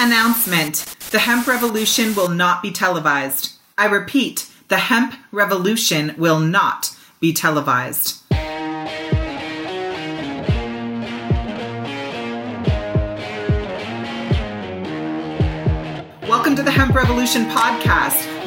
Announcement The hemp revolution will not be televised. I repeat, the hemp revolution will not be televised. Welcome to the Hemp Revolution podcast,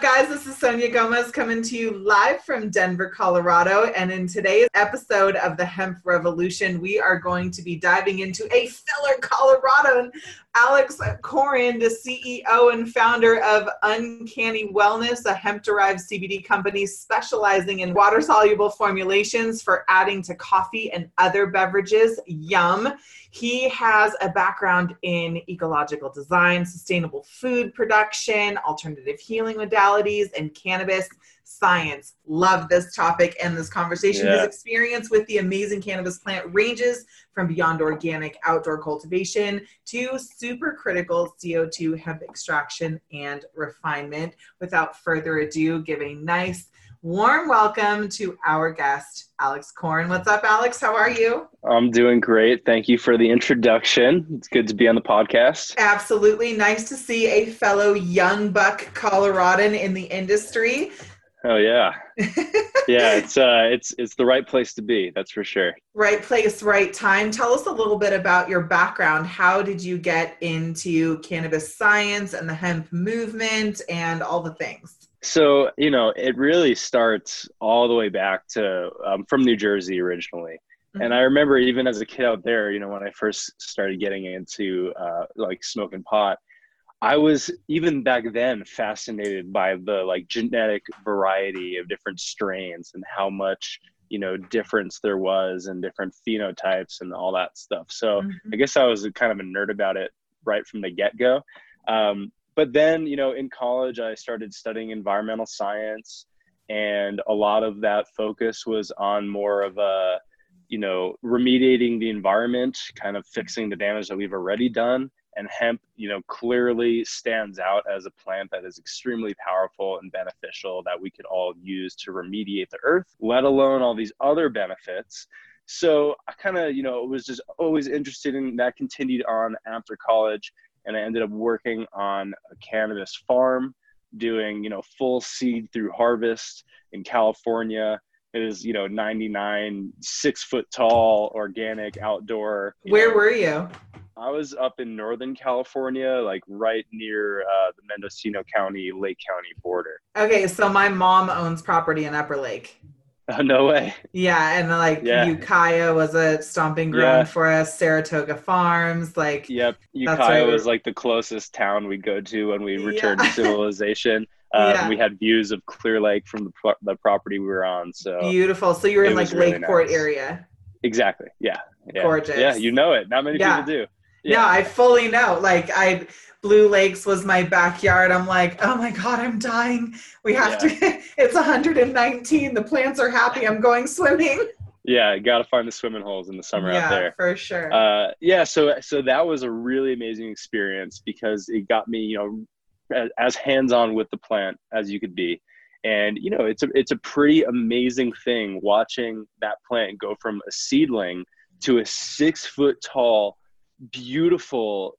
Guys? This is Sonia Gomez coming to you live from Denver, Colorado. And in today's episode of the Hemp Revolution, we are going to be diving into a fellow Coloradoan, Alex Corren, the CEO and founder of Uncanny Wellness, a hemp derived CBD company specializing in water soluble formulations for adding to coffee and other beverages. Yum. He has a background in ecological design, sustainable food production, alternative healing modalities, and cannabis science. Love this topic and this conversation. Yeah. His experience with the amazing cannabis plant ranges from beyond organic outdoor cultivation to supercritical CO2 hemp extraction and refinement. Without further ado, give a nice warm welcome to our guest, Alex Corren. What's up, Alex? How are you? I'm doing great. Thank you for the introduction. It's good to be on the podcast. Absolutely nice to see a fellow young buck Coloradan in the industry. Oh yeah, yeah. It's uh, it's it's the right place to be. That's for sure. right place, right time. Tell us a little bit about your background. How did you get into cannabis science and the hemp movement and all the things? So you know, it really starts all the way back to um, from New Jersey originally. And I remember even as a kid out there, you know, when I first started getting into uh, like smoking pot, I was even back then fascinated by the like genetic variety of different strains and how much you know difference there was and different phenotypes and all that stuff. So Mhm. I guess I was kind of a nerd about it right from the get go. Um, but then you know in college I started studying environmental science, and a lot of that focus was on more of a you know remediating the environment kind of fixing the damage that we've already done and hemp you know clearly stands out as a plant that is extremely powerful and beneficial that we could all use to remediate the earth let alone all these other benefits. So i kind of you know was just always interested in that continued on after college and i ended up working on a cannabis farm doing you know full seed through harvest in california it is you know 99 six foot tall organic outdoor Where know, were you? I was up in Northern California, like right near uh, the Mendocino County, Lake County border. Okay, so my mom owns property in Upper Lake. Oh, no way. Yeah, and like Yeah. Ukiah was a stomping ground Yeah. for us, Saratoga Farms, like Yep. That's Ukiah was like the closest town we go to when we Yeah. returned to civilization. Uh, Yeah. We had views of Clear Lake from the, pro- the property we were on. So beautiful. So you were in like really Lakeport nice. area. exactly. Yeah. yeah. Gorgeous. Yeah. You know it. Not many Yeah. people do. Yeah, I fully know. Like I Blue Lakes was my backyard. I'm like, oh my God, I'm dying. We have to it's 119. The plants are happy. I'm going swimming. Yeah. Got to find the swimming holes in the summer yeah, out there. Yeah, for sure. uh, yeah so so that was a really amazing experience because it got me you know as, as hands-on with the plant as you could be and you know it's a it's a pretty amazing thing watching that plant go from a seedling to a six foot tall beautiful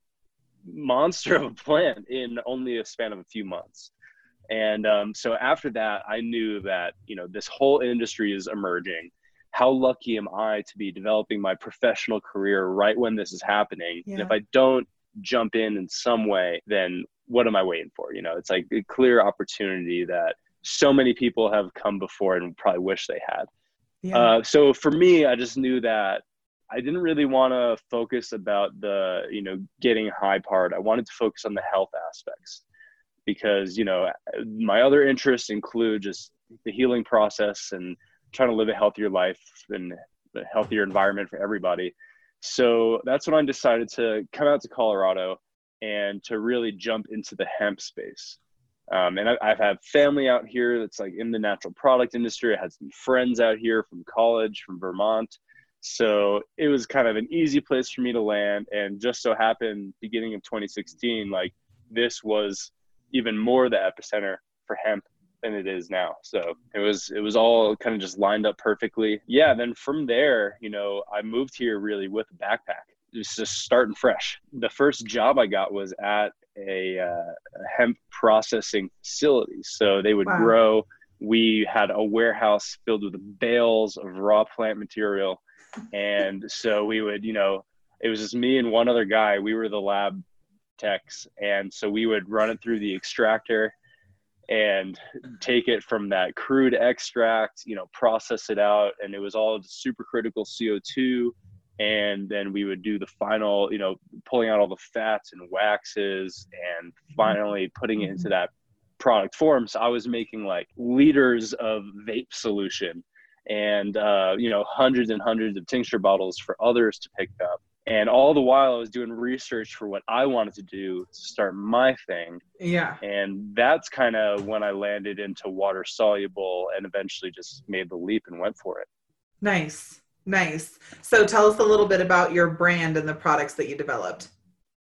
monster of a plant in only a span of a few months and um, so after that i knew that you know this whole industry is emerging how lucky am I to be developing my professional career right when this is happening? And if I don't jump in in some way, then what am I waiting for? You know, it's like a clear opportunity that so many people have come before and probably wish they had. yeah. Uh, so for me, I just knew that I didn't really want to focus about the, you know, getting high part. I wanted to focus on the health aspects. because you know my other interests include just the healing process and trying to live a healthier life and a healthier environment for everybody. So that's when I decided to come out to Colorado and to really jump into the hemp space. Um, and I, I've had family out here that's like in the natural product industry. I had some friends out here from college, from Vermont. So it was kind of an easy place for me to land. And just so happened, beginning of 2016, like this was even more the epicenter for hemp than it is now. So it was it was all kind of just lined up perfectly. Yeah, then from there, you know, I moved here really with a backpack. It was just starting fresh. The first job I got was at a, uh, a hemp processing facility. So they would wow. grow. We had a warehouse filled with bales of raw plant material, and so we would, you know, it was just me and one other guy. We were the lab techs, and so we would run it through the extractor and take it from that crude extract, you know, process it out, and it was all supercritical CO2. And then we would do the final, you know, pulling out all the fats and waxes, and finally putting it into that product form. So I was making like liters of vape solution, and uh, you know, hundreds and hundreds of tincture bottles for others to pick up. And all the while i was doing research for what i wanted to do to start my thing. Yeah. And that's kind of when i landed into water soluble and eventually just made the leap and went for it. Nice. Nice. So tell us a little bit about your brand and the products that you developed.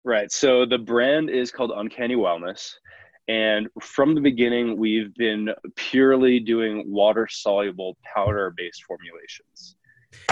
Right. So the brand is called uncanny wellness and from the beginning we've been purely doing water soluble powder based formulations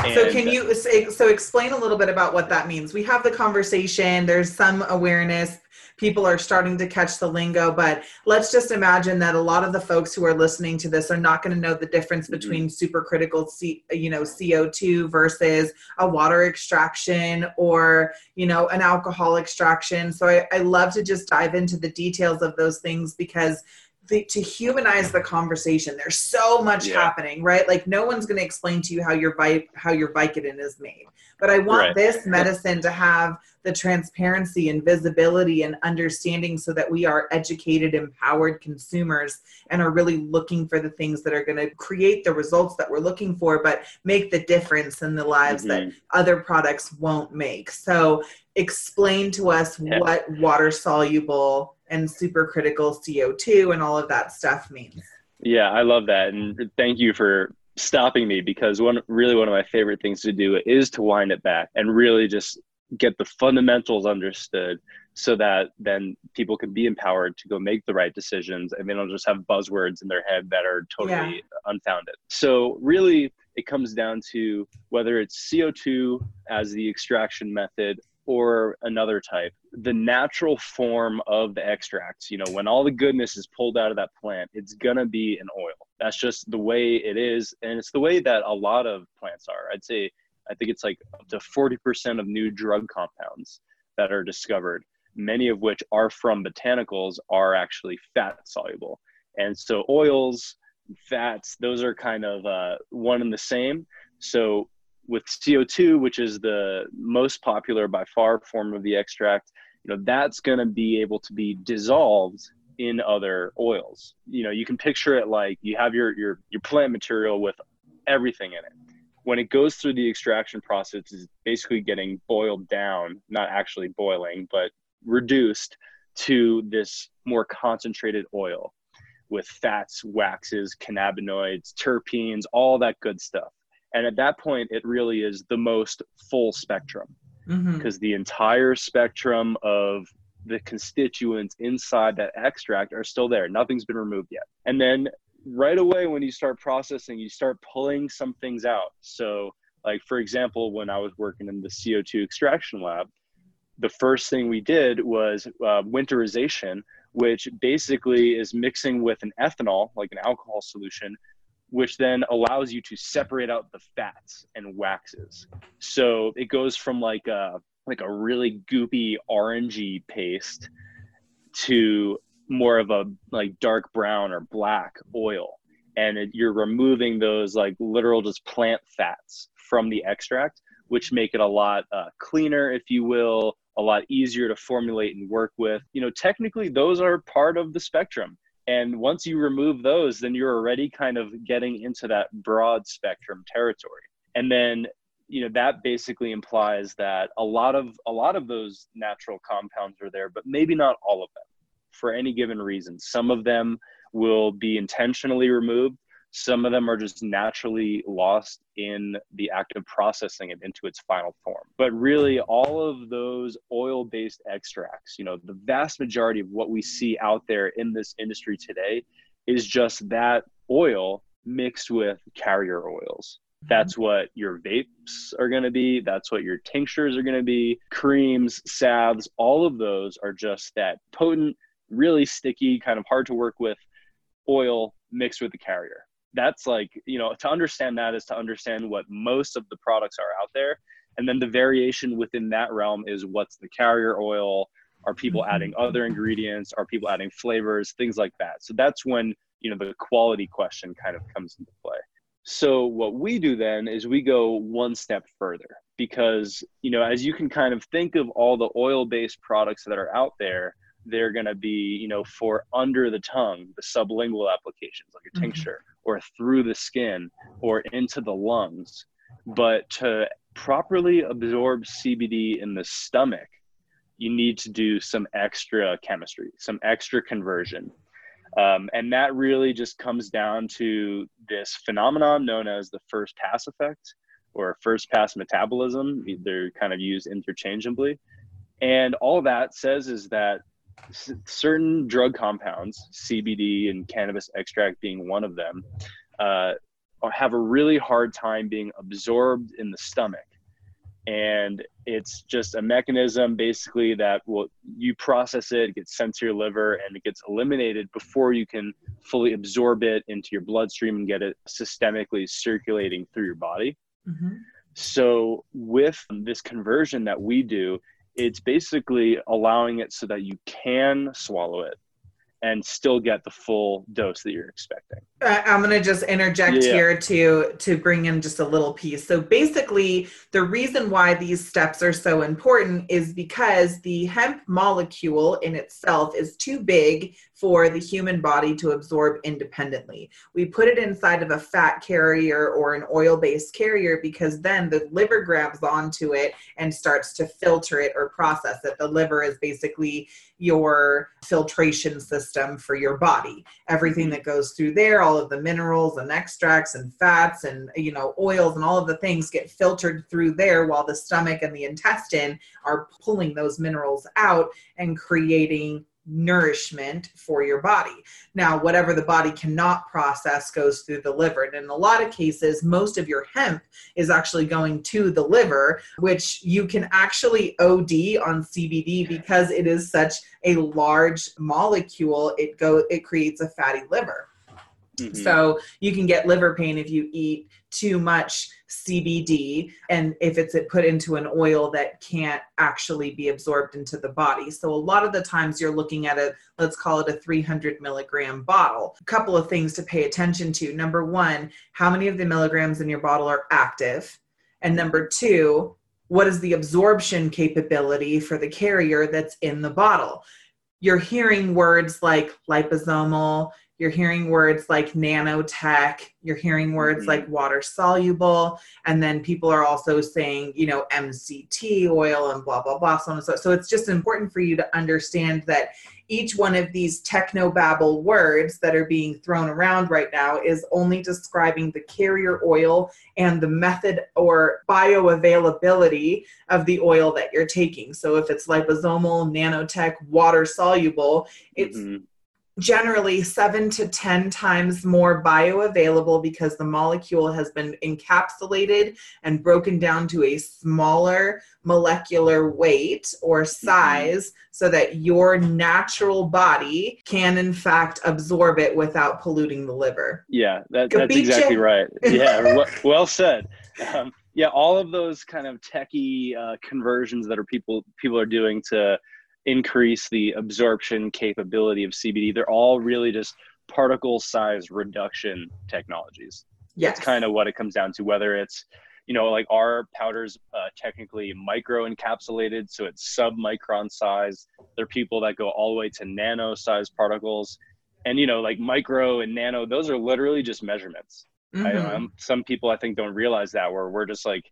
and so can you say, so explain a little bit about what that means? We have the conversation, there's some awareness, people are starting to catch the lingo, but let's just imagine that a lot of the folks who are listening to this are not going to know the difference mm-hmm. between supercritical C, you know, CO2 versus a water extraction or, you know, an alcohol extraction. So I, I love to just dive into the details of those things because the, to humanize the conversation. There's so much yeah. happening, right? Like no one's going to explain to you how your vi- how your Vicodin is made. But I want right. this medicine to have the transparency and visibility and understanding so that we are educated, empowered consumers and are really looking for the things that are going to create the results that we're looking for, but make the difference in the lives mm-hmm. that other products won't make. So explain to us yeah. what water soluble and supercritical CO2 and all of that stuff means. Yeah, I love that. And thank you for stopping me because one really one of my favorite things to do is to wind it back and really just get the fundamentals understood so that then people can be empowered to go make the right decisions and they don't just have buzzwords in their head that are totally yeah. unfounded. So really it comes down to whether it's CO2 as the extraction method or another type the natural form of the extracts you know when all the goodness is pulled out of that plant it's gonna be an oil. That's just the way it is and it's the way that a lot of plants are. I'd say i think it's like up to 40% of new drug compounds that are discovered many of which are from botanicals are actually fat soluble. And so oils fats those are kind of uh, one and the same. So with CO2, which is the most popular by far form of the extract, you know, that's going to be able to be dissolved in other oils. You know, you can picture it like you have your your your plant material with everything in it. When it goes through the extraction process, it's basically getting boiled down, not actually boiling, but reduced to this more concentrated oil with fats, waxes, cannabinoids, terpenes, all that good stuff and at that point it really is the most full spectrum because mm-hmm. the entire spectrum of the constituents inside that extract are still there. Nothing's been removed yet. And then right away when you start processing you start pulling some things out. So like for example when i was working in the co2 extraction lab the first thing we did was uh, winterization which basically is mixing with an ethanol like an alcohol solution which then allows you to separate out the fats and waxes. So it goes from like a like a really goopy orangey paste to more of a like dark brown or black oil and it, you're removing those like literal just plant fats from the extract which make it a lot uh, cleaner if you will a lot easier to formulate and work with. You know, technically, those are part of the spectrum. And once you remove those, then you're already kind of getting into that broad spectrum territory. And then, you know, that basically implies that a lot of a lot of those natural compounds are there, but maybe not all of them for any given reason. Some of them will be intentionally removed some of them are just naturally lost in the act of processing it into its final form. But really, all of those oil based extracts, you know, the vast majority of what we see out there in this industry today is just that oil mixed with carrier oils. Mm-hmm. That's what your vapes are going to be. That's what your tinctures are going to be. Creams, salves, all of those are just that potent, really sticky, kind of hard to work with oil mixed with the carrier that's like you know to understand that is to understand what most of the products are out there. And then the variation within that realm is what's the carrier oil are people mm-hmm. adding other ingredients are people adding flavors things like that. So that's when you know the quality question kind of comes into play. So what we do then is we go one step further because you know as you can kind of think of all the oil based products that are out there they're going to be you know for under the tongue the sublingual applications like a mm-hmm. tincture or through the skin or into the lungs. But to properly absorb cbd in the stomach you need to do some extra chemistry some extra conversion. Um, and that really just comes down to this phenomenon known as the first pass effect or first pass metabolism. They're kind of used interchangeably. And all that says is that certain drug compounds, CBD and cannabis extract being one of them, uh, have a really hard time being absorbed in the stomach. And it's just a mechanism basically that will you process it, it gets sent to your liver, and it gets eliminated before you can fully absorb it into your bloodstream and get it systemically circulating through your body. Mm-hmm. So, with this conversion that we do, it's basically allowing it so that you can swallow it and still get the full dose that you're expecting. Uh, I'm going to just interject yeah. here to to bring in just a little piece. So basically, the reason why these steps are so important is because the hemp molecule in itself is too big for the human body to absorb independently. We put it inside of a fat carrier or an oil-based carrier because then the liver grabs onto it and starts to filter it or process it. The liver is basically your filtration system for your body. Everything that goes through there all of the minerals and extracts and fats and you know oils and all of the things get filtered through there while the stomach and the intestine are pulling those minerals out and creating nourishment for your body. Now, whatever the body cannot process goes through the liver. And in a lot of cases, most of your hemp is actually going to the liver, which you can actually OD on CBD because it is such a large molecule. It go it creates a fatty liver. Mm-hmm. So you can get liver pain if you eat too much CBD and if it's put into an oil that can't actually be absorbed into the body. So a lot of the times you're looking at a, let's call it a 300 milligram bottle. A couple of things to pay attention to. Number one, how many of the milligrams in your bottle are active? And number two, what is the absorption capability for the carrier that's in the bottle? You're hearing words like liposomal, you're hearing words like nanotech you're hearing words mm-hmm. like water soluble and then people are also saying you know mct oil and blah blah blah so on and so so it's just important for you to understand that each one of these technobabble words that are being thrown around right now is only describing the carrier oil and the method or bioavailability of the oil that you're taking. So if it's liposomal, nanotech, water soluble, it's mm-hmm generally seven to 10 times more bioavailable because the molecule has been encapsulated and broken down to a smaller molecular weight or mm-hmm. size mm-hmm. so that your natural body can, in fact, absorb it without polluting the liver. Yeah, that, that's exactly right. Yeah, well said. Um, yeah, all of those kind of techie uh, conversions that are people people are doing to increase the absorption capability of CBD. They're all really just particle size reduction technologies. Yes. That's kind of what it comes down to, whether it's, you know, like our powders uh, technically micro encapsulated, so it's sub micron size. There are people that go all the way to nano size particles, and you know, like micro and nano, those are literally just measurements. Mm-hmm. I, um, some people I think don't realize that where we're just like,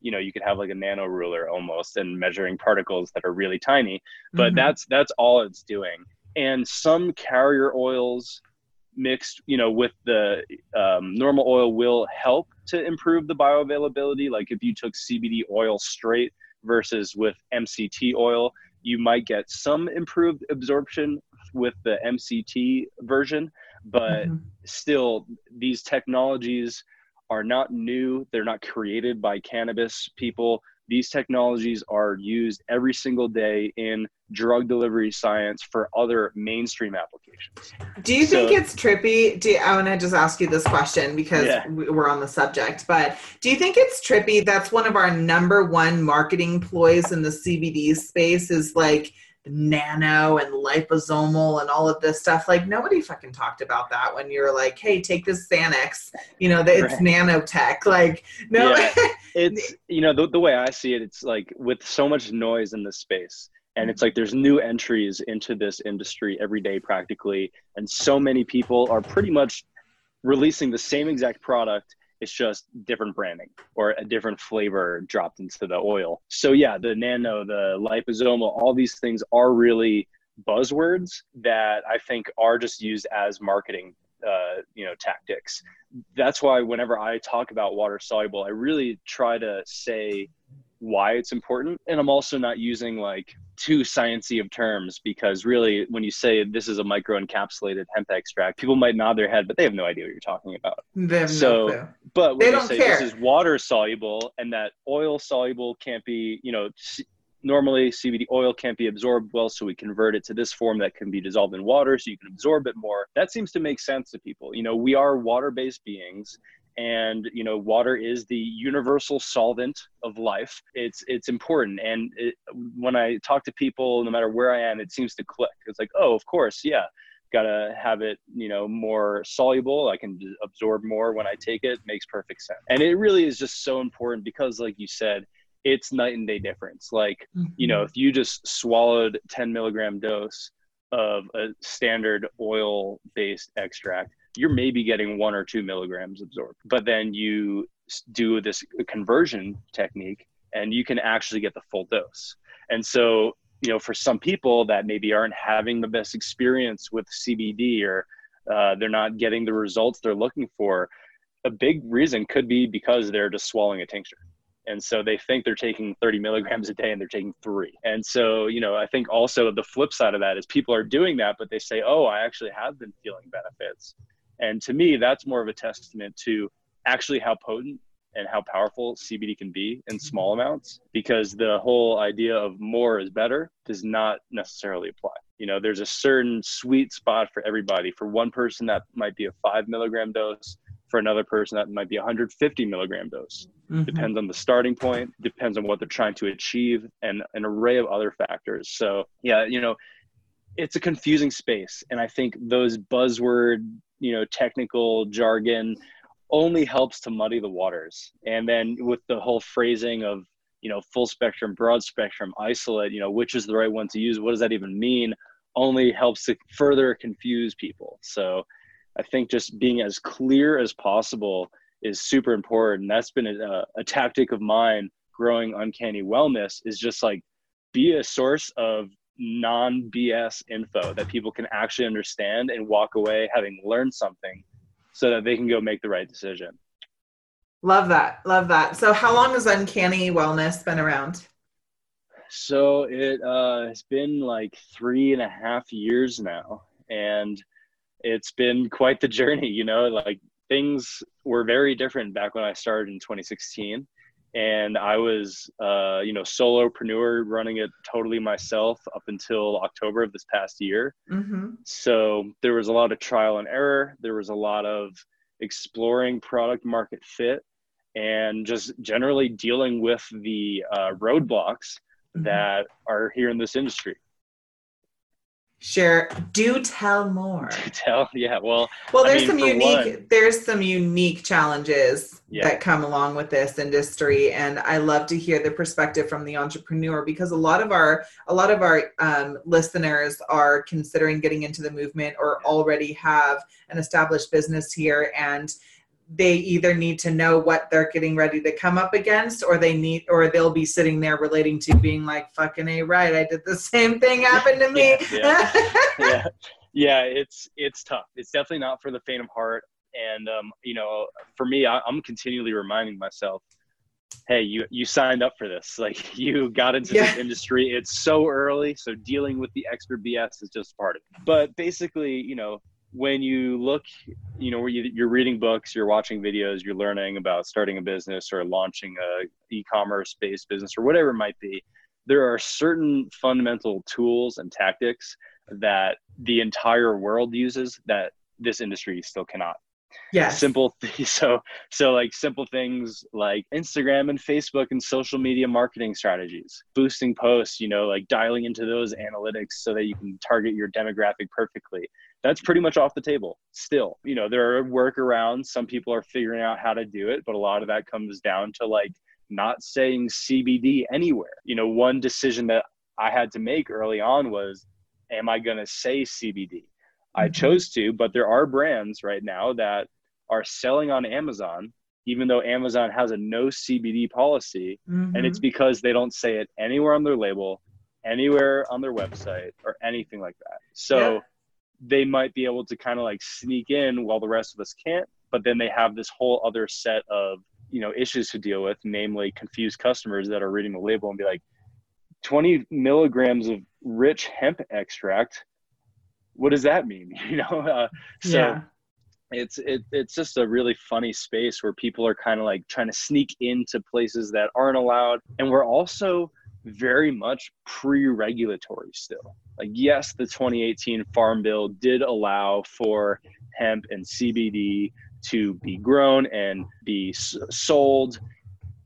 you know, you could have like a nano ruler almost and measuring particles that are really tiny, but mm-hmm. that's that's all it's doing. And some carrier oils mixed you know with the um, normal oil will help to improve the bioavailability like if you took cbd oil straight versus with mct oil you might get some improved absorption with the mct version but mm-hmm. still these technologies are not new they're not created by cannabis people these technologies are used every single day in drug delivery science for other mainstream applications. Do you so, think it's trippy? Do oh, I want to just ask you this question because yeah. we're on the subject, but do you think it's trippy? That's one of our number one marketing ploys in the CBD space is like nano and liposomal and all of this stuff. Like nobody fucking talked about that when you're like, hey, take this Xanax. You know, it's right. nanotech. Like no, yeah. it's you know the the way I see it, it's like with so much noise in this space. And it's like there's new entries into this industry every day practically. And so many people are pretty much releasing the same exact product it's just different branding or a different flavor dropped into the oil. So yeah, the nano, the liposomal, all these things are really buzzwords that I think are just used as marketing uh, you know tactics. That's why whenever I talk about water soluble, I really try to say why it's important and i'm also not using like too sciency of terms because really when you say this is a micro encapsulated hemp extract people might nod their head but they have no idea what you're talking about They so no but when you say care. this is water soluble and that oil soluble can't be you know normally CBD oil can't be absorbed well, so we convert it to this form that can be dissolved in water so you can absorb it more. That seems to make sense to people. You know, we are water based beings and you know water is the universal solvent of life. It's it's important. And it, when i talk to people no matter where i am it seems to click. It's like oh of course yeah gotta have it you know more soluble. I can absorb more when i take it. Makes perfect sense. And it really is just so important because like you said it's night and day difference. Like mm-hmm. you know mm-hmm. if you just swallowed 10 milligram dose of a standard oil based extract you're maybe getting one or two milligrams absorbed. But then you do this conversion technique and you can actually get the full dose. And so, you know, for some people that maybe aren't having the best experience with CBD or uh, they're not getting the results they're looking for, a big reason could be because they're just swallowing a tincture. And so they think they're taking 30 milligrams a day and they're taking three. And so, you know, I think also the flip side of that is people are doing that, but they say, oh, I actually have been feeling benefits. And to me, that's more of a testament to actually how potent and how powerful CBD can be in small amounts because the whole idea of more is better does not necessarily apply. You know, there's a certain sweet spot for everybody. For one person, that might be a five milligram dose. For another person, that might be a 150 milligram dose. Mm-hmm. Depends on the starting point, depends on what they're trying to achieve, and an array of other factors. So, yeah, you know, it's a confusing space. And I think those buzzword you know technical jargon only helps to muddy the waters. And then with the whole phrasing of you know full spectrum broad spectrum isolate you know which is the right one to use what does that even mean only helps to further confuse people. So i think just being as clear as possible is super important. That's been a, a tactic of mine growing uncanny wellness is just like be a source of non BS info that people can actually understand and walk away having learned something so that they can go make the right decision. Love that. Love that. So, how long has Uncanny Wellness been around? So, it uh, has been like three and a half years now. And it's been quite the journey, you know, like things were very different back when I started in 2016 and I was, uh, you know, solopreneur running it totally myself up until October of this past year. Mm-hmm. So there was a lot of trial and error. There was a lot of exploring product market fit and just generally dealing with the uh, roadblocks mm-hmm. that are here in this industry. Share, do tell more. tell, yeah. Well, well, there's I mean, some unique, one, there's some unique challenges yeah. that come along with this industry, and I love to hear the perspective from the entrepreneur because a lot of our, a lot of our um, listeners are considering getting into the movement or already have an established business here, and they either need to know what they're getting ready to come up against or they need or they'll be sitting there relating to being like fucking a right i did the same thing happened to me yeah, yeah. yeah. yeah it's it's tough it's definitely not for the faint of heart and um, you know for me I, i'm continually reminding myself hey you you signed up for this like you got into yeah. this industry it's so early so dealing with the extra bs is just part of it but basically you know when you look, you know, where you, are reading books, you're watching videos, you're learning about starting a business or launching a e-commerce based business or whatever it might be, there are certain fundamental tools and tactics that the entire world uses that this industry still cannot. Yeah. Simple. Th- so so like simple things like Instagram and Facebook and social media marketing strategies, boosting posts. You know, like dialing into those analytics so that you can target your demographic perfectly that's pretty much off the table still. You know, there are workarounds. Some people are figuring out how to do it, but a lot of that comes down to like not saying CBD anywhere. You know, one decision that I had to make early on was, am I going to say CBD? Mm-hmm. I chose to, but there are brands right now that are selling on Amazon, even though Amazon has a no CBD policy. Mm-hmm. And it's mm-hmm. because they don't say it anywhere on their label, anywhere on their website, or anything like that. So, yeah they might be able to kind of like sneak in while the rest of us can't but then they have this whole other set of you know issues to deal with namely confused customers that are reading the label and be like 20 milligrams of rich hemp extract what does that mean you know uh, so yeah. it's it, it's just a really funny space where people are kind of like trying to sneak into places that aren't allowed and we're also very much pre-regulatory still. Like yes, the 2018 Farm Bill did allow for hemp and CBD to be grown and be sold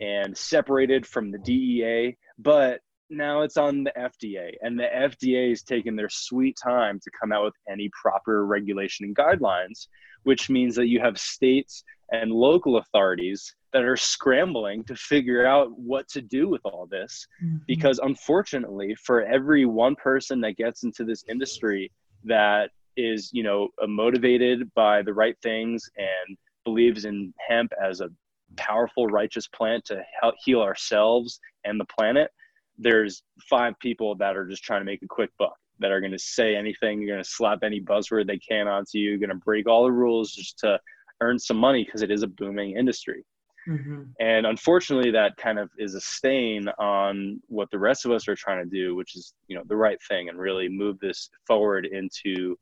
and separated from the DEA, but now it's on the FDA, and the FDA is taking their sweet time to come out with any proper regulation and guidelines, which means that you have states and local authorities that are scrambling to figure out what to do with all this mm-hmm. because unfortunately for every one person that gets into this industry that is you know motivated by the right things and believes in hemp as a powerful righteous plant to help heal ourselves and the planet there's five people that are just trying to make a quick buck that are going to say anything you're going to slap any buzzword they can onto you going to break all the rules just to earn some money because it is a booming industry Mm-hmm. And unfortunately, that kind of is a stain on what the rest of us are trying to do, which is, you know, the right thing and really move this forward into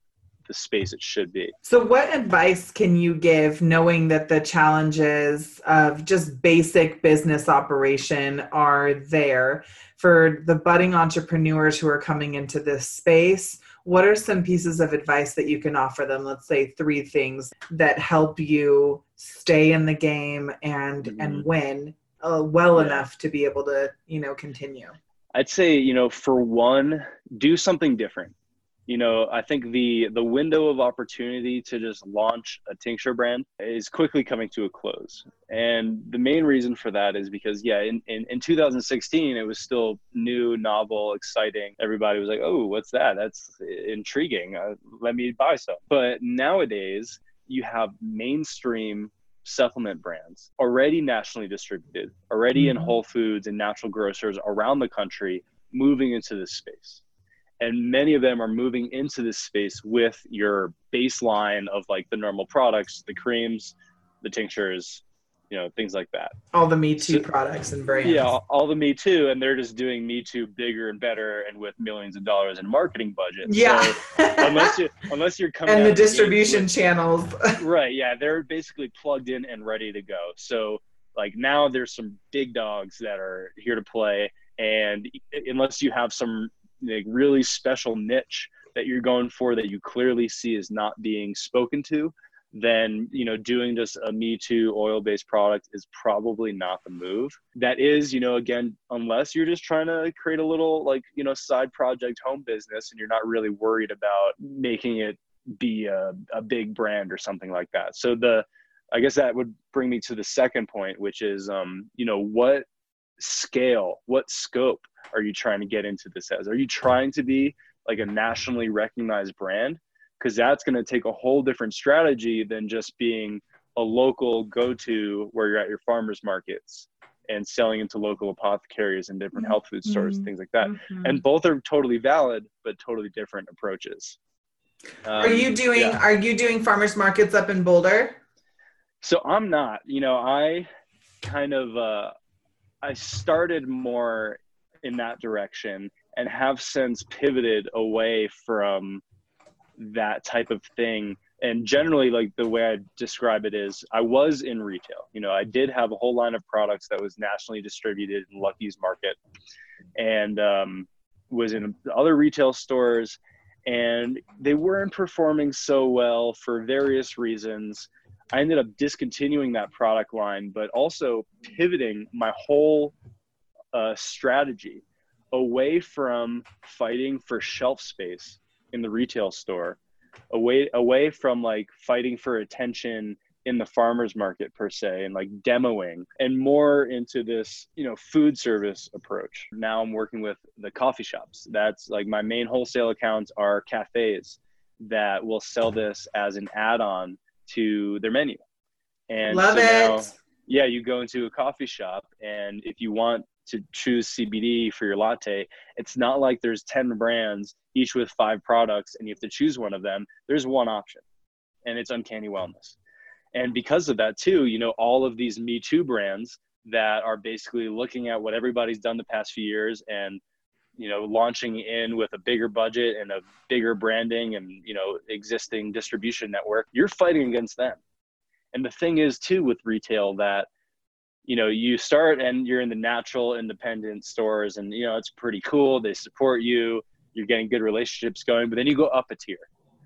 the space it should be. So, what advice can you give knowing that the challenges of just basic business operation are there for the budding entrepreneurs who are coming into this space? What are some pieces of advice that you can offer them? Let's say three things that help you stay in the game and mm-hmm. and win uh, well yeah. enough to be able to you know continue. I'd say you know for one, do something different you know i think the the window of opportunity to just launch a tincture brand is quickly coming to a close. And the main reason for that is because yeah in, in, in 2016 it was still new novel exciting. Everybody was like oh what's that? That's intriguing. Uh, let me buy some. But nowadays you have mainstream supplement brands already nationally distributed already mm-hmm. in whole foods and natural grocers around the country moving into this space and many of them are moving into this space with your baseline of like the normal products the creams the tinctures you know things like that. All the me too so, products and brands. yeah all, all, the me too and they're just doing me too bigger and better and with millions of dollars in marketing budget. Yeah. so unless you unless you're coming and the distribution with, channels. Right yeah they're basically plugged in and ready to go. So like now there's some big dogs that are here to play and unless you have some like really special niche that you're going for that you clearly see is not being spoken to then you know doing just a me too oil based product is probably not the move. That is you know again unless you're just trying to create a little like you know side project home business and you're not really worried about making it be a, a big brand or something like that. So the i guess that would bring me to the second point which is um you know what scale what scope are you trying to get into this as are you trying to be like a nationally recognized brand because that's going to take a whole different strategy than just being a local go-to where you're at your farmers markets and selling into local apothecaries and different health food stores mm-hmm. things like that mm-hmm. and both are totally valid but totally different approaches um, are you doing yeah. are you doing farmers markets up in boulder so i'm not you know i kind of uh i started more in that direction and have since pivoted away from that type of thing. And generally like the way i describe it is i was in retail. You know i did have a whole line of products that was nationally distributed in lucky's market and um, was in other retail stores and they weren't performing so well for various reasons i ended up discontinuing that product line but also pivoting my whole uh, strategy away from fighting for shelf space in the retail store away away from like fighting for attention in the farmers market per se and like demoing and more into this you know food service approach. Now i'm working with the coffee shops. That's like my main wholesale accounts are cafes that will sell this as an add-on to their menu and love so it yeah you go into a coffee shop and if you want to choose CBD for your latte. It's not like there's 10 brands, each with five products, and you have to choose one of them. There's one option, and it's Uncanny Wellness. And because of that, too, you know, all of these Me Too brands that are basically looking at what everybody's done the past few years and you know launching in with a bigger budget and a bigger branding and you know existing distribution network you're fighting against them. And the thing is too with retail that you know you start and you're in the natural independent stores and you know it's pretty cool. They support you. You're getting good relationships going but then you go up a tier.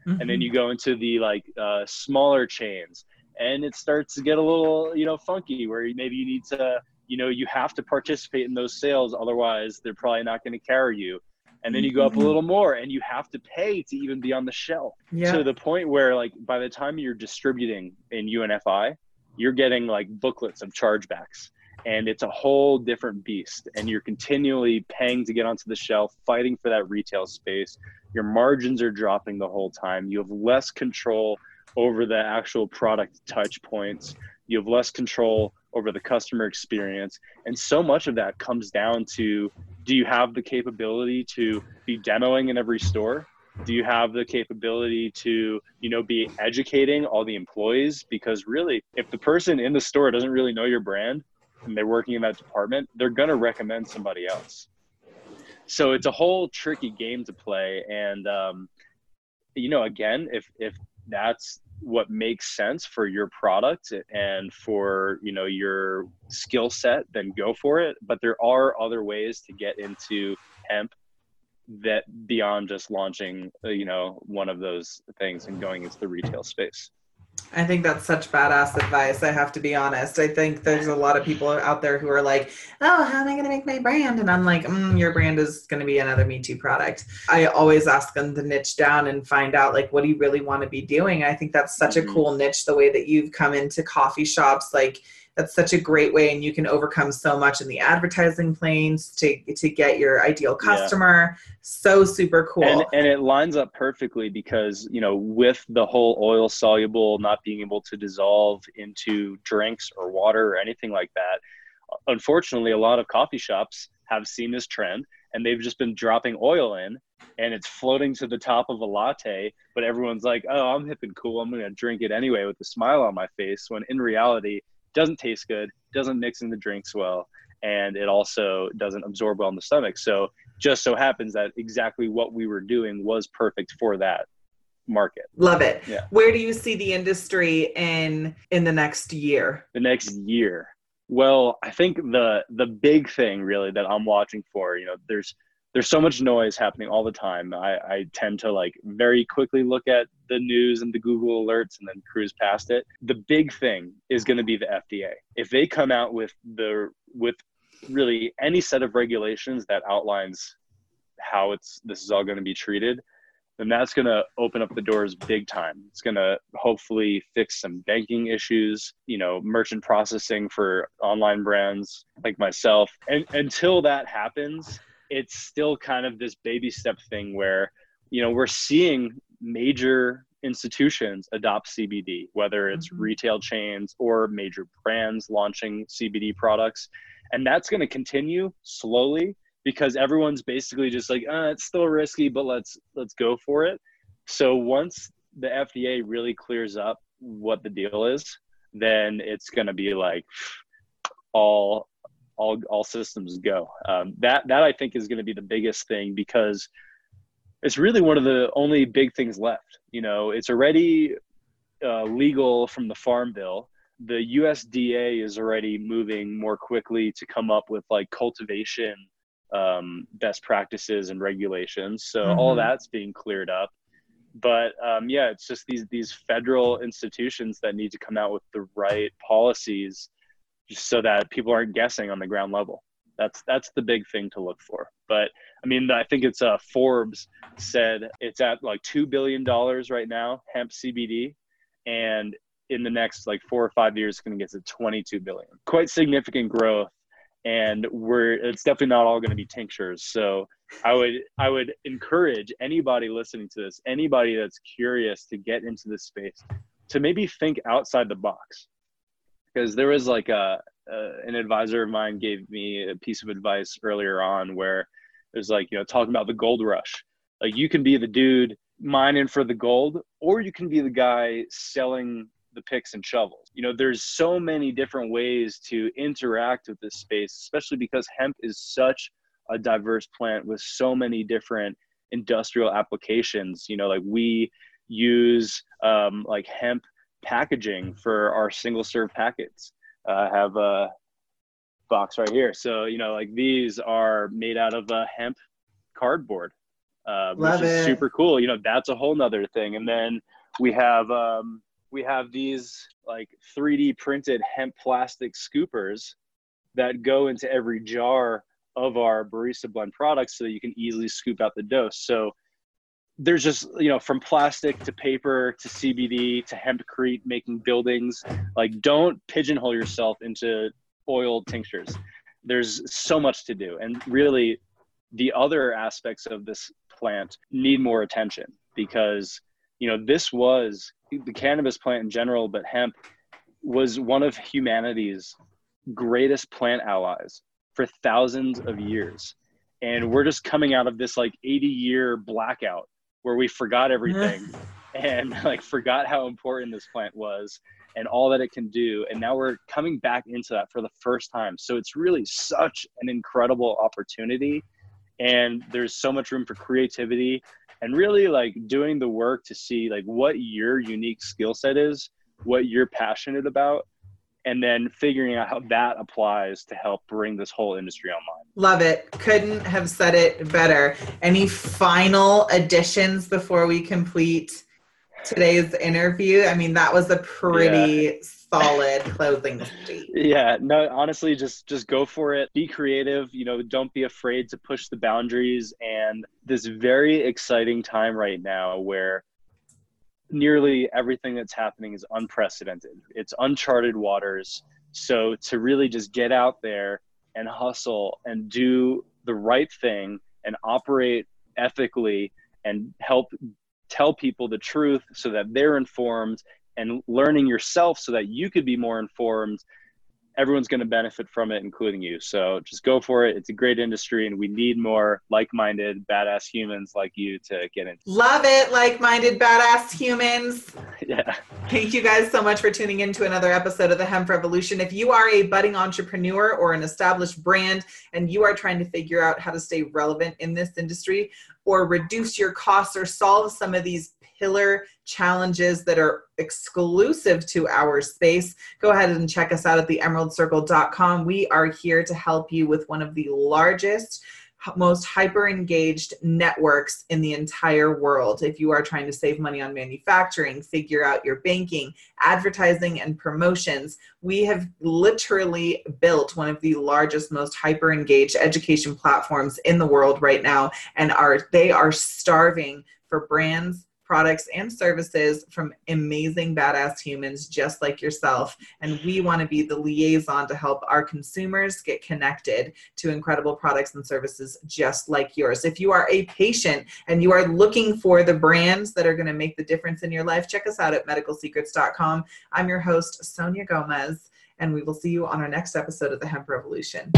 Mm-hmm. and then you go into the like uh, smaller chains. And it starts to get a little you know funky where maybe you need to you know you have to participate in those sales otherwise they're probably not going to carry you. And then you go up a mm-hmm. little more and you have to pay to even be on the shelf. Yeah. to the point where like by the time you're distributing in unfi you're getting like booklets of chargebacks. And it's a whole different beast. And you're continually paying to get onto the shelf fighting for that retail space. Your margins are dropping the whole time. You have less control over the actual product touch points you have less control over the customer experience. And so much of that comes down to do you have the capability to be demoing in every store? Do you have the capability to you know be educating all the employees? Because really if the person in the store doesn't really know your brand and they're working in that department they're going to recommend somebody else. So it's a whole tricky game to play. And um, you know again if if that's what makes sense for your product and for you know your skill set then go for it. But there are other ways to get into hemp that beyond just launching uh, you know one of those things and going into the retail space I think that's such badass advice. I have to be honest. I think there's a lot of people out there who are like, "Oh, how am I going to make my brand?" And I'm like, mm, "Your brand is going to be another Me Too product." I always ask them to niche down and find out like, what do you really want to be doing? I think that's such mm-hmm. a cool niche. The way that you've come into coffee shops, like that's such a great way and you can overcome so much in the advertising planes to to get your ideal customer. Yeah. so super cool. And, and it lines up perfectly because you know with the whole oil soluble not being able to dissolve into drinks or water or anything like that unfortunately a lot of coffee shops have seen this trend and they've just been dropping oil in and it's floating to the top of a latte but everyone's like oh i'm hip and cool. I'm going to drink it anyway with a smile on my face when in reality doesn't taste good, doesn't mix in the drinks well, and it also doesn't absorb well in the stomach. So just so happens that exactly what we were doing was perfect for that market. Love it. Yeah. Where do you see the industry in in the next year? The next year. Well, I think the the big thing really that I'm watching for, you know, there's there's so much noise happening all the time. I, I tend to like very quickly look at the news and the Google alerts and then cruise past it. The big thing is going to be the FDA. If they come out with the with really any set of regulations that outlines how it's this is all going to be treated, then that's going to open up the doors big time. It's going to hopefully fix some banking issues, you know, merchant processing for online brands like myself. And until that happens, it's still kind of this baby step thing where you know we're seeing major institutions adopt CBD, whether it's mm-hmm. retail chains or major brands launching CBD products. And that's going to continue slowly because everyone's basically just like, uh, it's still risky, but let's let's go for it. So once the FDA really clears up what the deal is, then it's going to be like all all all systems go. Um, that that I think is going to be the biggest thing because it's really one of the only big things left. You know, it's already uh, legal from the Farm Bill. The USDA is already moving more quickly to come up with like cultivation um, best practices and regulations. So mm-hmm. all that's being cleared up. But um, yeah, it's just these these federal institutions that need to come out with the right policies just so that people aren't guessing on the ground level. That's that's the big thing to look for. But I mean, I think it's uh, Forbes said it's at like two billion dollars right now, hemp CBD, and in the next like four or five years, it's going to get to 22 billion. Quite significant growth, and we're it's definitely not all going to be tinctures. So I would I would encourage anybody listening to this, anybody that's curious to get into this space, to maybe think outside the box because there was like a, a, an advisor of mine gave me a piece of advice earlier on where it was like you know talking about the gold rush. Like you can be the dude mining for the gold or you can be the guy selling the picks and shovels. You know there's so many different ways to interact with this space especially because hemp is such a diverse plant with so many different industrial applications. You know like we use um, like hemp packaging for our single serve packets. Uh, I have a box right here. So, you know, like these are made out of a uh, hemp cardboard, uh, which is super cool. You know, that's a whole nother thing. And then we have, um, we have these like 3D printed hemp plastic scoopers that go into every jar of our barista blend products so that you can easily scoop out the dose. So there's just you know from plastic to paper to cbd to hempcrete making buildings like don't pigeonhole yourself into oil tinctures. There's so much to do. And really the other aspects of this plant need more attention because you know this was the cannabis plant in general but hemp was one of humanity's greatest plant allies for thousands of years. And we're just coming out of this like 80 year blackout where we forgot everything and like forgot how important this plant was and all that it can do. And now we're coming back into that for the first time. So it's really such an incredible opportunity. And there's so much room for creativity and really like doing the work to see like what your unique skill set is what you're passionate about and then figuring out how that applies to help bring this whole industry online. Love it. Couldn't have said it better. Any final additions before we complete today's interview? I mean, that was a pretty yeah. solid closing speech. Yeah, no, honestly, just just go for it. Be creative. You know, don't be afraid to push the boundaries. And this very exciting time right now where nearly everything that's happening is unprecedented. It's uncharted waters. So to really just get out there and hustle and do the right thing and operate ethically and help tell people the truth so that they're informed and learning yourself so that you could be more informed everyone's going to benefit from it, including you. So just go for it. It's a great industry, and we need more like-minded, badass humans like you to get in. Love it, like-minded, badass humans. yeah. Thank you guys so much for tuning in to another episode of the Hemp Revolution. If you are a budding entrepreneur or an established brand, and you are trying to figure out how to stay relevant in this industry, or reduce your costs, or solve some of these pillar challenges that are exclusive to our space, go ahead and check us out at the emeraldcircle.com. We are here to help you with one of the largest most hyper engaged networks in the entire world. If you are trying to save money on manufacturing, figure out your banking, advertising, and promotions, we have literally built one of the largest, most hyper engaged education platforms in the world right now. And are they are starving for brands products and services from amazing badass humans just like yourself. And we want to be the liaison to help our consumers get connected to incredible products and services just like yours. If you are a patient and you are looking for the brands that are going to make the difference in your life check us out at medicalsecrets.com i'm your host sonia gomez and we will see you on our next episode of the hemp revolution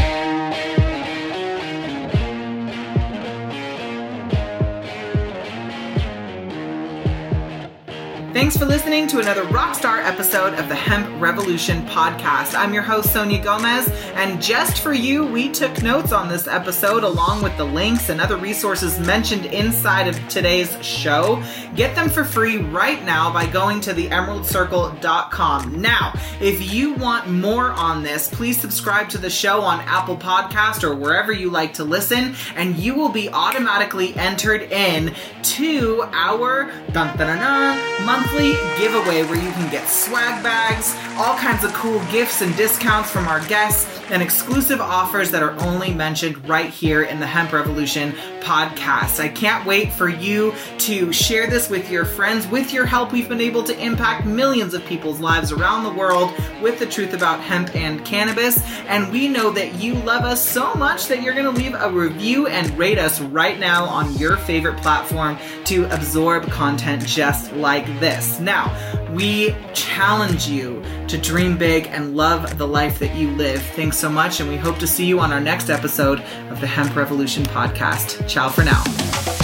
Thanks for listening to another Rockstar episode of the Hemp Revolution podcast. I'm your host, Sonia Gomez, and just for you, we took notes on this episode along with the links and other resources mentioned inside of today's show. Get them for free right now by going to theemeraldcircle.com. Now, if you want more on this, please subscribe to the show on Apple Podcast or wherever you like to listen, and you will be automatically entered in to our dun, dun, dun, monthly monthly giveaway where you can get swag bags, all kinds of cool gifts and discounts from our guests, and exclusive offers that are only mentioned right here in the Hemp Revolution podcast. I can't wait for you to share this with your friends. With your help, we've been able to impact millions of people's lives around the world with the truth about hemp and cannabis. And we know that you love us so much that you're going to leave a review and rate us right now on your favorite platform to absorb content just like this. Now, we challenge you to dream big and love the life that you live. Thanks so much, and we hope to see you on our next episode of the Hemp Revolution podcast. Ciao for now.